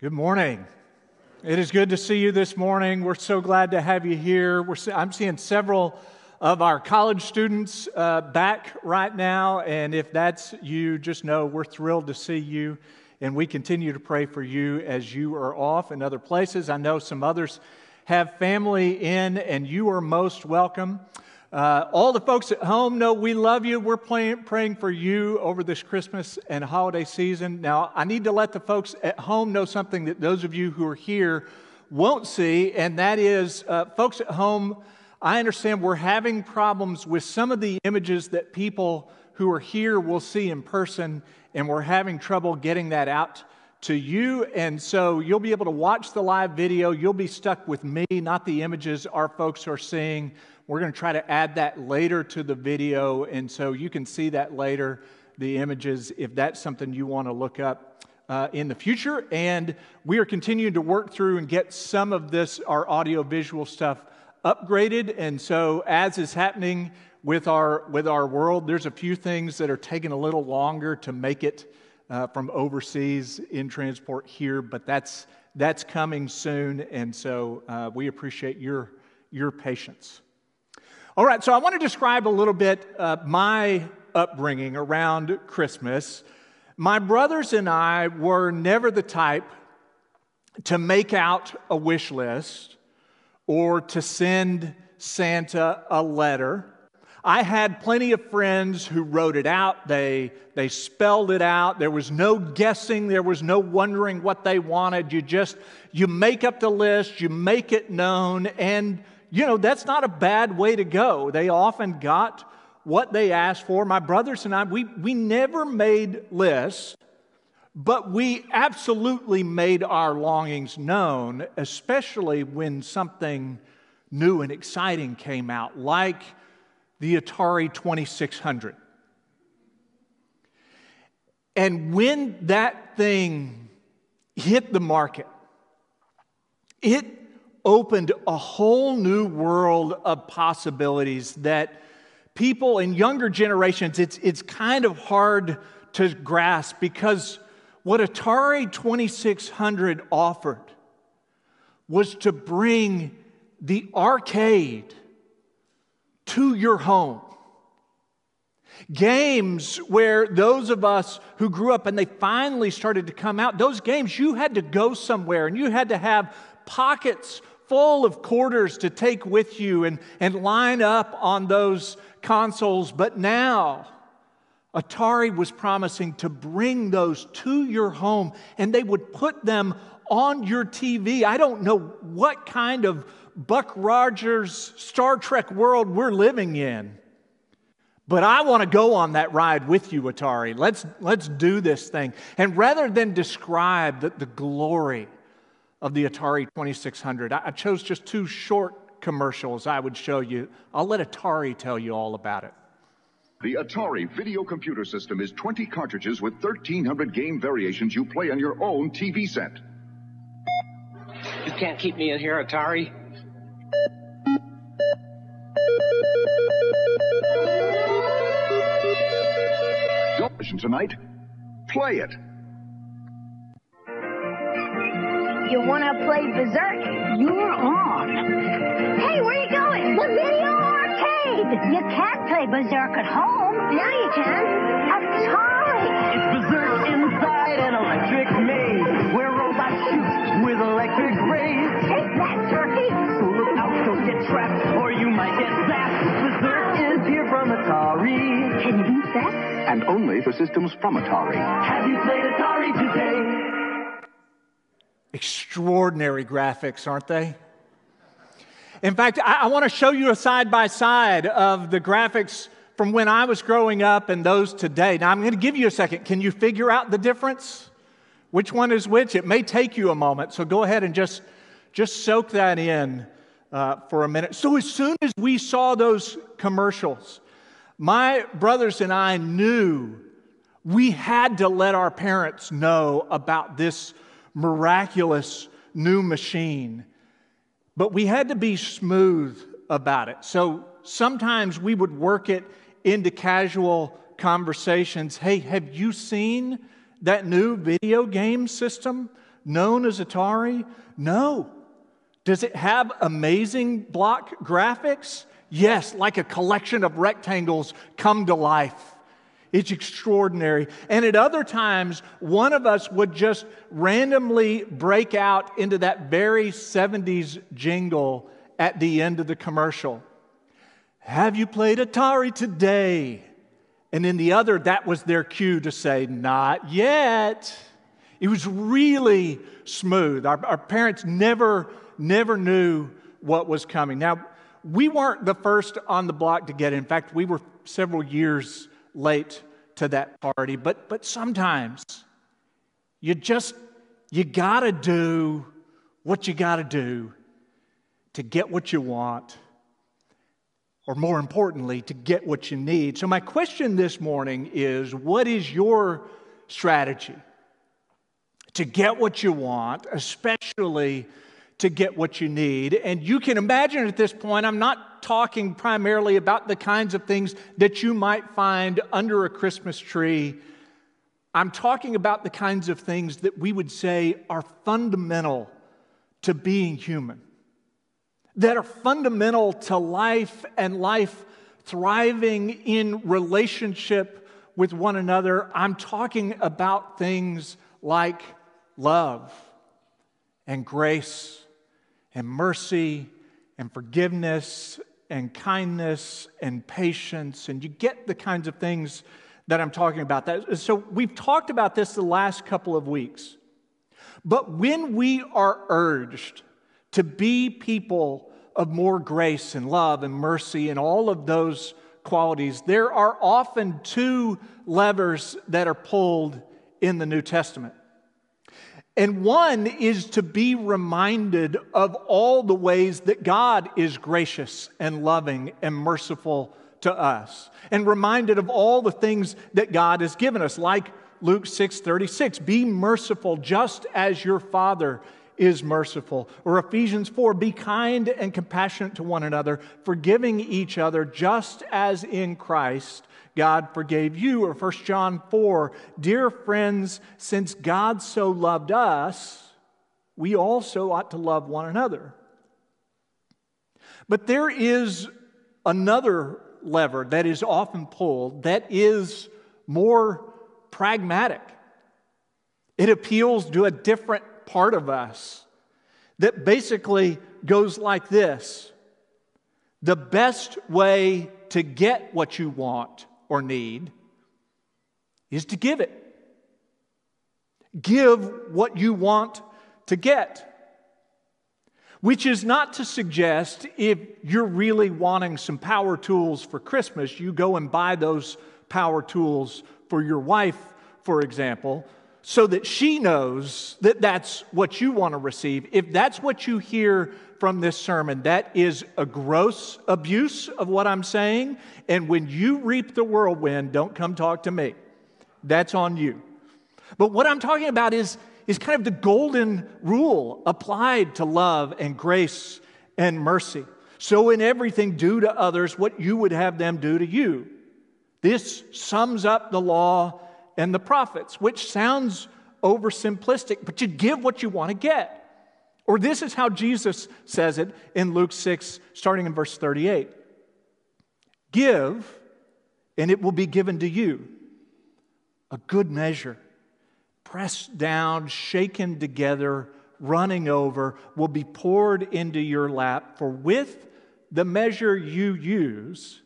Good morning. It is good to see you this morning. We're so glad to have you here. We're, I'm seeing several of our college students uh, back right now, and if that's you, just know we're thrilled to see you, and we continue to pray for you as you are off in other places. I know some others have family in, and you are most welcome. Uh, all the folks at home know we love you. We're praying, praying for you over this Christmas and holiday season. Now, I need to let the folks at home know something that those of you who are here won't see, and that is, uh, folks at home, I understand we're having problems with some of the images that people who are here will see in person, and we're having trouble getting that out to you. And so you'll be able to watch the live video. You'll be stuck with me, not the images our folks are seeing. We're going to try to add that later to the video, and so you can see that later, the images, if that's something you want to look up uh, in the future. And we are continuing to work through and get some of this, our audio visual stuff, upgraded. And so, as is happening with our, with our world, there's a few things that are taking a little longer to make it uh, from overseas in transport here, but that's, that's coming soon. And so, uh, we appreciate your, your patience. All right, so I want to describe a little bit uh, my upbringing around Christmas. My brothers and I were never the type to make out a wish list or to send Santa a letter. I had plenty of friends who wrote it out. They, they spelled it out. There was no guessing. There was no wondering what they wanted. You just, you make up the list, you make it known, and you know, that's not a bad way to go. They often got what they asked for. My brothers and I, we, we never made lists, but we absolutely made our longings known, especially when something new and exciting came out, like the Atari 2600. And when that thing hit the market, it opened a whole new world of possibilities that people in younger generations, it's, it's kind of hard to grasp because what Atari 2600 offered was to bring the arcade to your home. Games where those of us who grew up and they finally started to come out, those games you had to go somewhere and you had to have pockets full of quarters to take with you and, and line up on those consoles. But now, Atari was promising to bring those to your home and they would put them on your TV. I don't know what kind of Buck Rogers Star Trek world we're living in. But I want to go on that ride with you, Atari. Let's, let's do this thing. And rather than describe the, the glory of the Atari 2600. I chose just two short commercials I would show you. I'll let Atari tell you all about it. The Atari video computer system is 20 cartridges with 1,300 game variations you play on your own TV set. You can't keep me in here, Atari. Tonight? Play it. You wanna play Berserk? You're on. Hey, where you going? Arcade! You can't play Berserk at home. Now you can. Atari! It's Berserk inside an electric maze where robots shoot with electric rays. Take that, turkey! So look out, don't get trapped or you might get zapped. Berserk is here from Atari. Can you beat that? And only for systems from Atari. Have you played Atari today? Extraordinary graphics, aren't they? In fact, I, I want to show you a side by side of the graphics from when I was growing up and those today. Now, I'm going to give you a second. Can you figure out the difference? Which one is which? It may take you a moment, so go ahead and just, just soak that in uh, for a minute. So, as soon as we saw those commercials, my brothers and I knew we had to let our parents know about this miraculous new machine. But we had to be smooth about it. So sometimes we would work it into casual conversations. Hey, have you seen that new video game system? known as Atari? No. Does it have amazing block graphics? Yes, like a collection of rectangles come to life. It's extraordinary. And at other times, one of us would just randomly break out into that very 70s jingle at the end of the commercial. Have you played Atari today? And in the other, that was their cue to say, Not yet. It was really smooth. Our, our parents never, never knew what was coming. Now, we weren't the first on the block to get it. In fact, we were several years late to that party. But, but sometimes you just, you got to do what you got to do to get what you want, or more importantly, to get what you need. So, my question this morning is what is your strategy to get what you want, especially to get what you need? And you can imagine at this point, I'm not talking primarily about the kinds of things that you might find under a Christmas tree. I'm talking about the kinds of things that we would say are fundamental to being human that are fundamental to life and life thriving in relationship with one another. I'm talking about things like love and grace and mercy and forgiveness and kindness and patience. And you get the kinds of things that I'm talking about. That, so we've talked about this the last couple of weeks. But when we are urged to be people of more grace and love and mercy and all of those qualities, there are often two levers that are pulled in the New Testament. And one is to be reminded of all the ways that God is gracious and loving and merciful to us, and reminded of all the things that God has given us, like Luke 6 36. Be merciful just as your Father is merciful. Or Ephesians 4 be kind and compassionate to one another, forgiving each other just as in Christ God forgave you. Or 1 John 4 dear friends, since God so loved us, we also ought to love one another. But there is another lever that is often pulled that is more pragmatic. It appeals to a different part of us that basically goes like this The best way to get what you want or need is to give it. Give what you want to get. Which is not to suggest if you're really wanting some power tools for Christmas, you go and buy those power tools for your wife, for example so that she knows that that's what you want to receive. If that's what you hear from this sermon, that is a gross abuse of what I'm saying. And when you reap the whirlwind, don't come talk to me. That's on you. But what I'm talking about is, is kind of the golden rule applied to love and grace and mercy. So, in everything, do to others what you would have them do to you. This sums up the law and the prophets, which sounds oversimplistic, but you give what you want to get. Or this is how Jesus says it in Luke 6, starting in verse 38 Give, and it will be given to you. A good measure, pressed down, shaken together, running over, will be poured into your lap. For with the measure you use,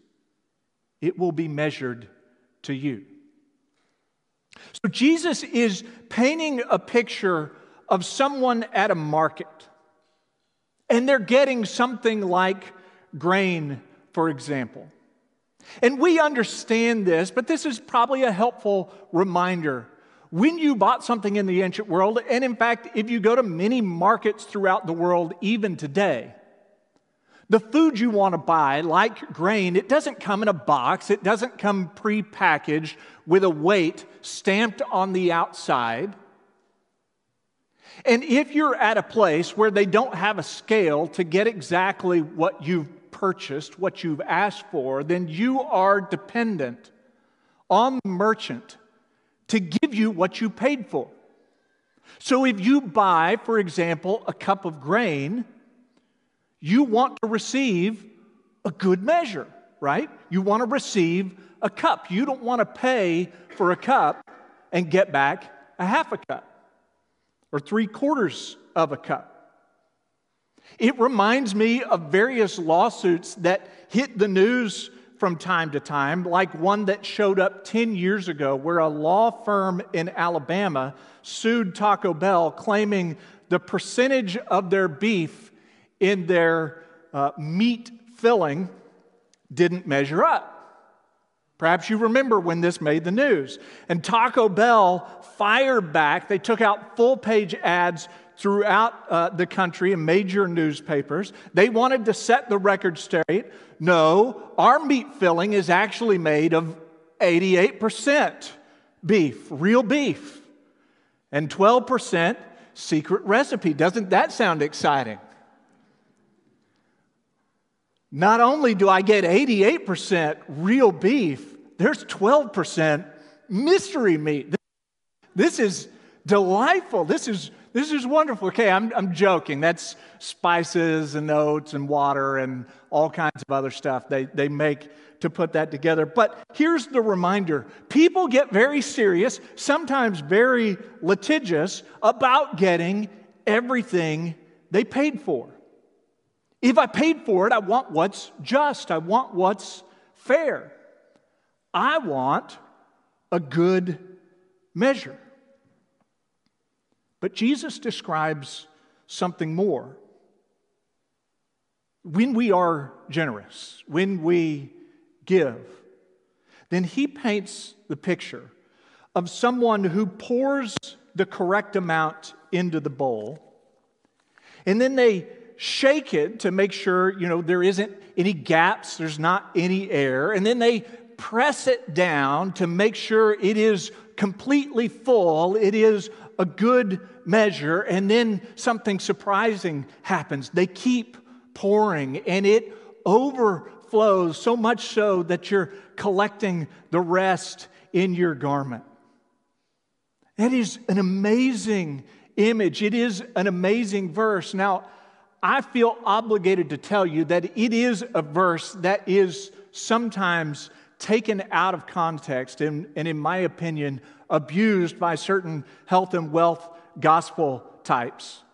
it will be measured to you. So Jesus is painting a picture of someone at a market, and they're getting something like grain, for example. And we understand this, but this is probably a helpful reminder. When you bought something in the ancient world, and in fact, if you go to many markets throughout the world, even today, the food you want to buy, like grain, it doesn't come in a box, it doesn't come pre-packaged with a weight stamped on the outside. And if you're at a place where they don't have a scale to get exactly what you've purchased, what you've asked for, then you are dependent on the merchant to give you what you paid for. So if you buy, for example, a cup of grain, you want to receive a good measure, right? You want to receive a cup. You don't want to pay for a cup and get back a half a cup or three quarters of a cup. It reminds me of various lawsuits that hit the news from time to time, like one that showed up 10 years ago where a law firm in Alabama sued Taco Bell claiming the percentage of their beef in their uh, meat filling didn't measure up. Perhaps you remember when this made the news. And Taco Bell fired back. They took out full page ads throughout uh, the country in major newspapers. They wanted to set the record straight. No, our meat filling is actually made of 88% beef, real beef, and 12% secret recipe. Doesn't that sound exciting? Not only do I get 88% real beef, there's 12% mystery meat. This is delightful. This is, this is wonderful. Okay, I'm, I'm joking. That's spices and oats and water and all kinds of other stuff they, they make to put that together. But here's the reminder people get very serious, sometimes very litigious, about getting everything they paid for. If I paid for it, I want what's just, I want what's fair. I want a good measure. But Jesus describes something more. When we are generous, when we give, then he paints the picture of someone who pours the correct amount into the bowl, and then they shake it to make sure, you know, there isn't any gaps, there's not any air, and then they press it down to make sure it is completely full, it is a good measure, and then something surprising happens. They keep pouring, and it overflows so much so that you're collecting the rest in your garment. That is an amazing image. It is an amazing verse. Now, I feel obligated to tell you that it is a verse that is sometimes taken out of context and, and, in my opinion, abused by certain health and wealth gospel types,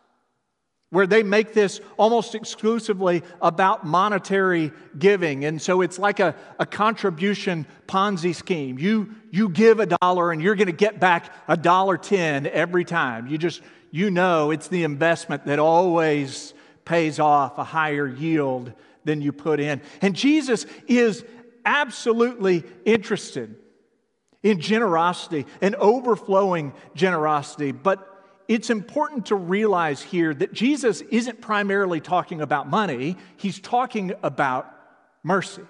where they make this almost exclusively about monetary giving. And so it's like a, a contribution Ponzi scheme. You, you give a dollar and you're going to get back a dollar ten every time. You just, you know, it's the investment that always pays off a higher yield than you put in. And Jesus is absolutely interested in generosity and overflowing generosity. But it's important to realize here that Jesus isn't primarily talking about money, he's talking about mercy.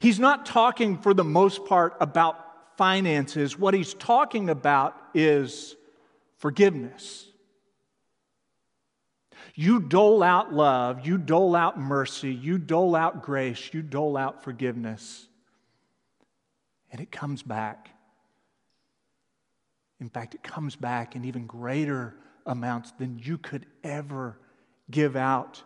He's not talking for the most part about finances. What he's talking about is forgiveness. You dole out love, you dole out mercy, you dole out grace, you dole out forgiveness, and it comes back. In fact, it comes back in even greater amounts than you could ever give out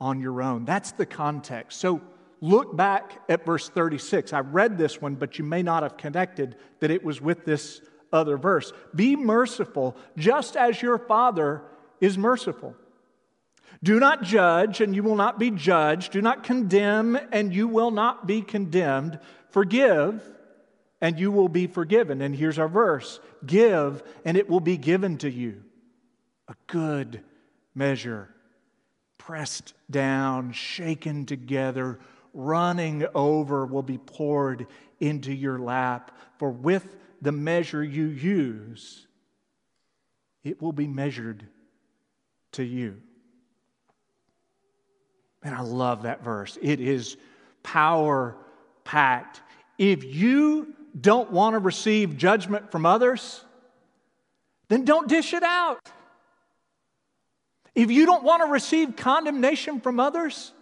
on your own. That's the context. So look back at verse 36. I read this one, but you may not have connected that it was with this other verse. Be merciful, just as your Father is merciful. Do not judge, and you will not be judged. Do not condemn, and you will not be condemned. Forgive, and you will be forgiven. And here's our verse Give, and it will be given to you. A good measure, pressed down, shaken together, running over, will be poured into your lap. For with the measure you use, it will be measured to you. Man, I love that verse. It is power packed. If you don't want to receive judgment from others, then don't dish it out. If you don't want to receive condemnation from others,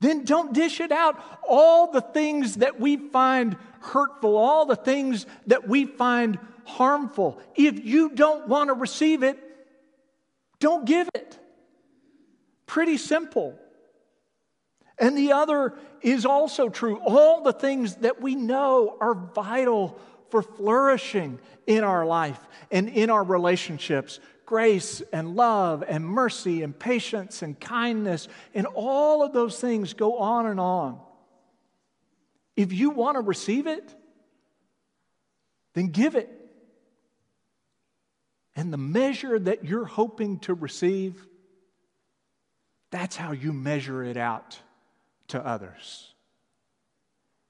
then don't dish it out. All the things that we find hurtful, all the things that we find harmful. If you don't want to receive it, don't give it. Pretty simple. And the other is also true. All the things that we know are vital for flourishing in our life and in our relationships grace and love and mercy and patience and kindness and all of those things go on and on. If you want to receive it, then give it. And the measure that you're hoping to receive, that's how you measure it out to others.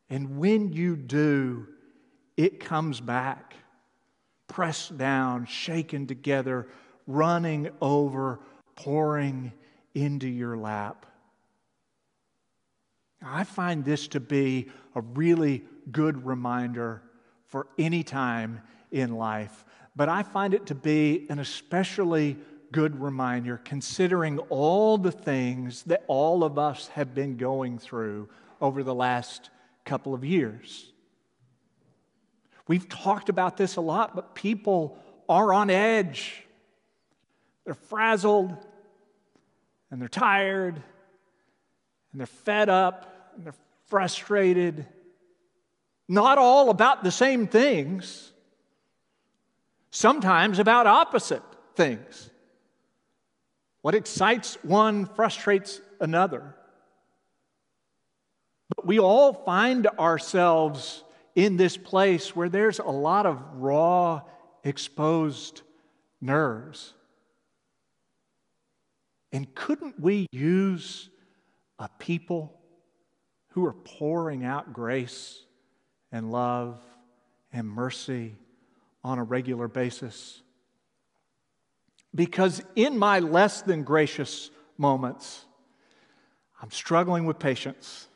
And when you do, it comes back, pressed down, shaken together, running over, pouring into your lap. I find this to be a really good reminder for any time in life, but I find it to be an especially good reminder considering all the things that all of us have been going through over the last couple of years. We've talked about this a lot, but people are on edge. They're frazzled and they're tired and they're fed up and they're frustrated. Not all about the same things, sometimes about opposite things. What excites one frustrates another. But we all find ourselves in this place where there's a lot of raw, exposed nerves. And couldn't we use a people who are pouring out grace and love and mercy on a regular basis? Because in my less than gracious moments, I'm struggling with patience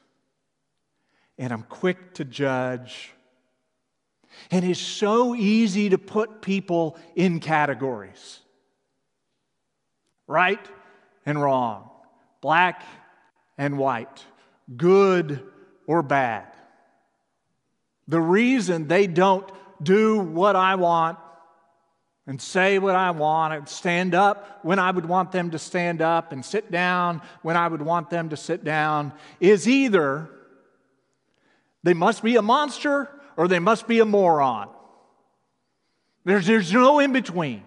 and I'm quick to judge. And it's so easy to put people in categories right and wrong, black and white, good or bad. The reason they don't do what I want and say what I want and stand up when I would want them to stand up and sit down when I would want them to sit down is either they must be a monster or they must be a moron. There's, there's no in between.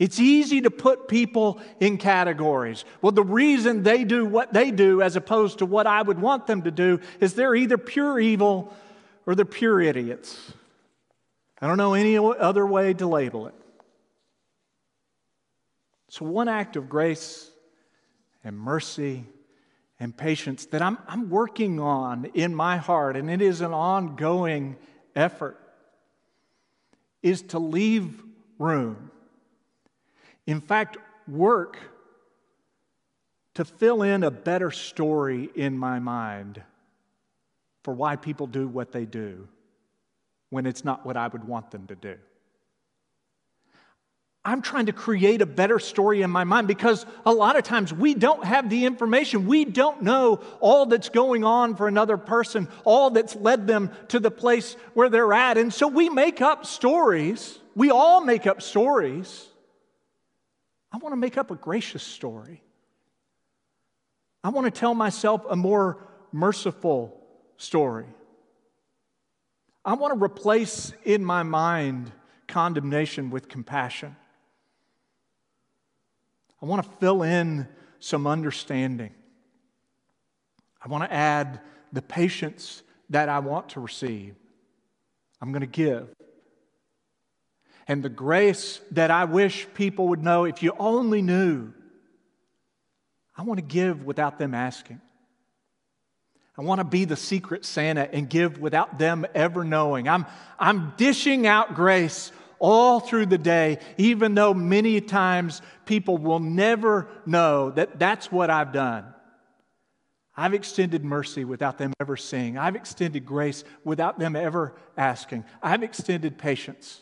It's easy to put people in categories. Well, the reason they do what they do as opposed to what I would want them to do is they're either pure evil or they're pure idiots. I don't know any other way to label it. So, one act of grace and mercy and patience that I'm, I'm working on in my heart, and it is an ongoing effort, is to leave room. In fact, work to fill in a better story in my mind for why people do what they do when it's not what I would want them to do. I'm trying to create a better story in my mind because a lot of times we don't have the information. We don't know all that's going on for another person, all that's led them to the place where they're at. And so we make up stories. We all make up stories. I want to make up a gracious story. I want to tell myself a more merciful story. I want to replace in my mind condemnation with compassion. I want to fill in some understanding. I want to add the patience that I want to receive. I'm going to give. And the grace that I wish people would know if you only knew. I want to give without them asking. I want to be the secret Santa and give without them ever knowing. I'm, I'm dishing out grace all through the day, even though many times people will never know that that's what I've done. I've extended mercy without them ever seeing. I've extended grace without them ever asking. I've extended patience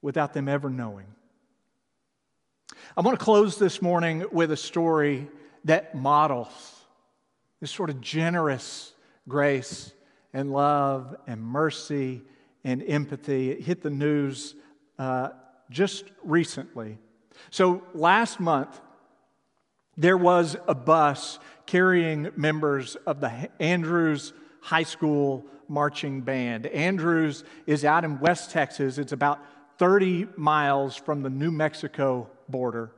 without them ever knowing. I want to close this morning with a story that models this sort of generous grace and love and mercy and empathy. It hit the news uh, just recently. So last month, there was a bus carrying members of the Andrews High School marching band. Andrews is out in West Texas. It's about 30 miles from the New Mexico border.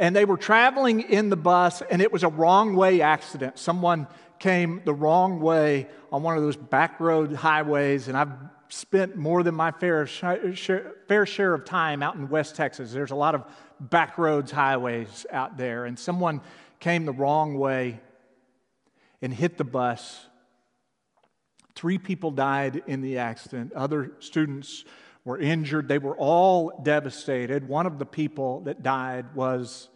And they were traveling in the bus, and it was a wrong way accident. Someone came the wrong way on one of those back road highways, and I've spent more than my fair share, fair share of time out in West Texas. There's a lot of back roads, highways out there, and someone came the wrong way and hit the bus. Three people died in the accident. Other students were injured. They were all devastated. One of the people that died was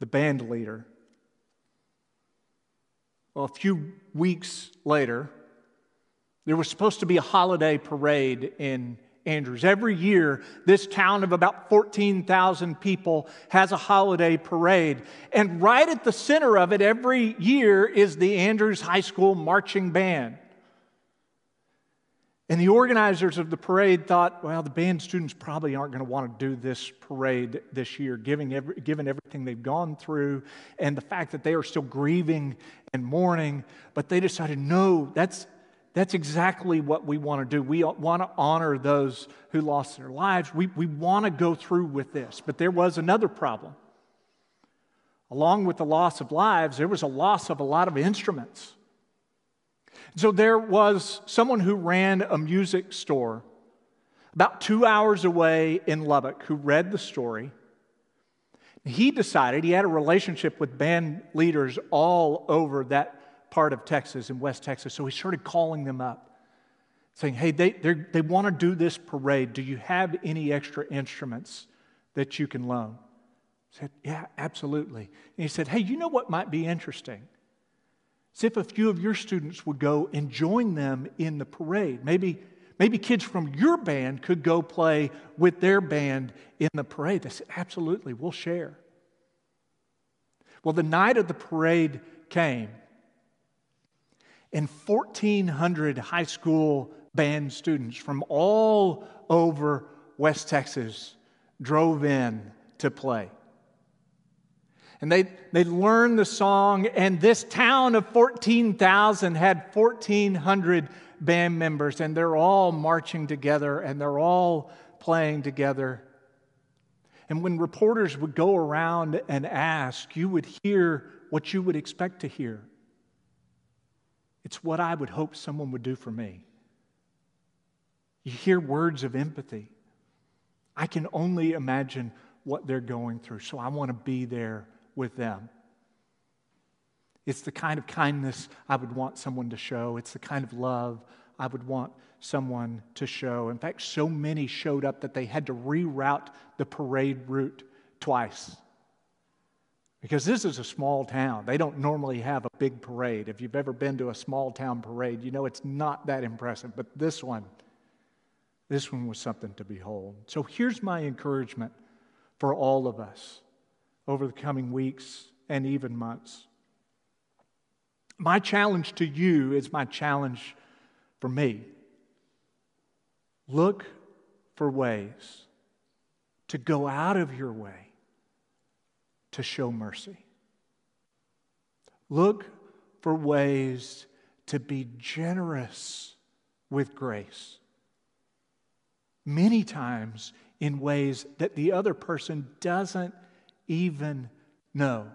the band leader. Well, a few weeks later, there was supposed to be a holiday parade in Andrews. Every year, this town of about 14,000 people has a holiday parade. And right at the center of it every year is the Andrews High School Marching Band. And the organizers of the parade thought, well, the band students probably aren't going to want to do this parade this year, given, every, given everything they've gone through and the fact that they are still grieving and mourning. But they decided, no, that's, that's exactly what we want to do. We want to honor those who lost their lives. We, we want to go through with this. But there was another problem. Along with the loss of lives, there was a loss of a lot of instruments. So there was someone who ran a music store about two hours away in Lubbock who read the story. He decided he had a relationship with band leaders all over that part of Texas and West Texas. So he started calling them up, saying, Hey, they, they want to do this parade. Do you have any extra instruments that you can loan? Said, Yeah, absolutely. And he said, Hey, you know what might be interesting? See if a few of your students would go and join them in the parade. Maybe, maybe kids from your band could go play with their band in the parade. They said, Absolutely, we'll share. Well, the night of the parade came, and 1,400 high school band students from all over West Texas drove in to play. And they, they learned the song, and this town of 14,000 had 1,400 band members, and they're all marching together and they're all playing together. And when reporters would go around and ask, you would hear what you would expect to hear. It's what I would hope someone would do for me. You hear words of empathy. I can only imagine what they're going through, so I want to be there with them. It's the kind of kindness I would want someone to show. It's the kind of love I would want someone to show. In fact, so many showed up that they had to reroute the parade route twice. Because this is a small town. They don't normally have a big parade. If you've ever been to a small town parade, you know it's not that impressive. But this one, this one was something to behold. So here's my encouragement for all of us over the coming weeks and even months. My challenge to you is my challenge for me. Look for ways to go out of your way to show mercy. Look for ways to be generous with grace. Many times in ways that the other person doesn't even know.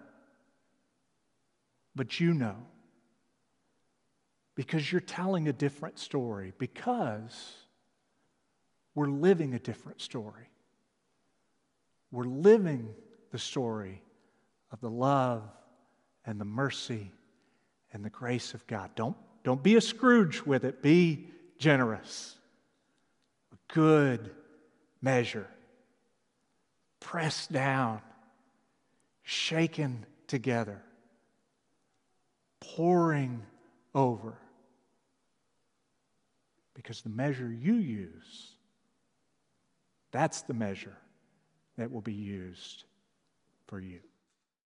But you know. Because you're telling a different story, because we're living a different story. We're living the story of the love and the mercy and the grace of God. Don't, don't be a Scrooge with it, be generous. A good measure, pressed down shaken together, pouring over. Because the measure you use, that's the measure that will be used for you.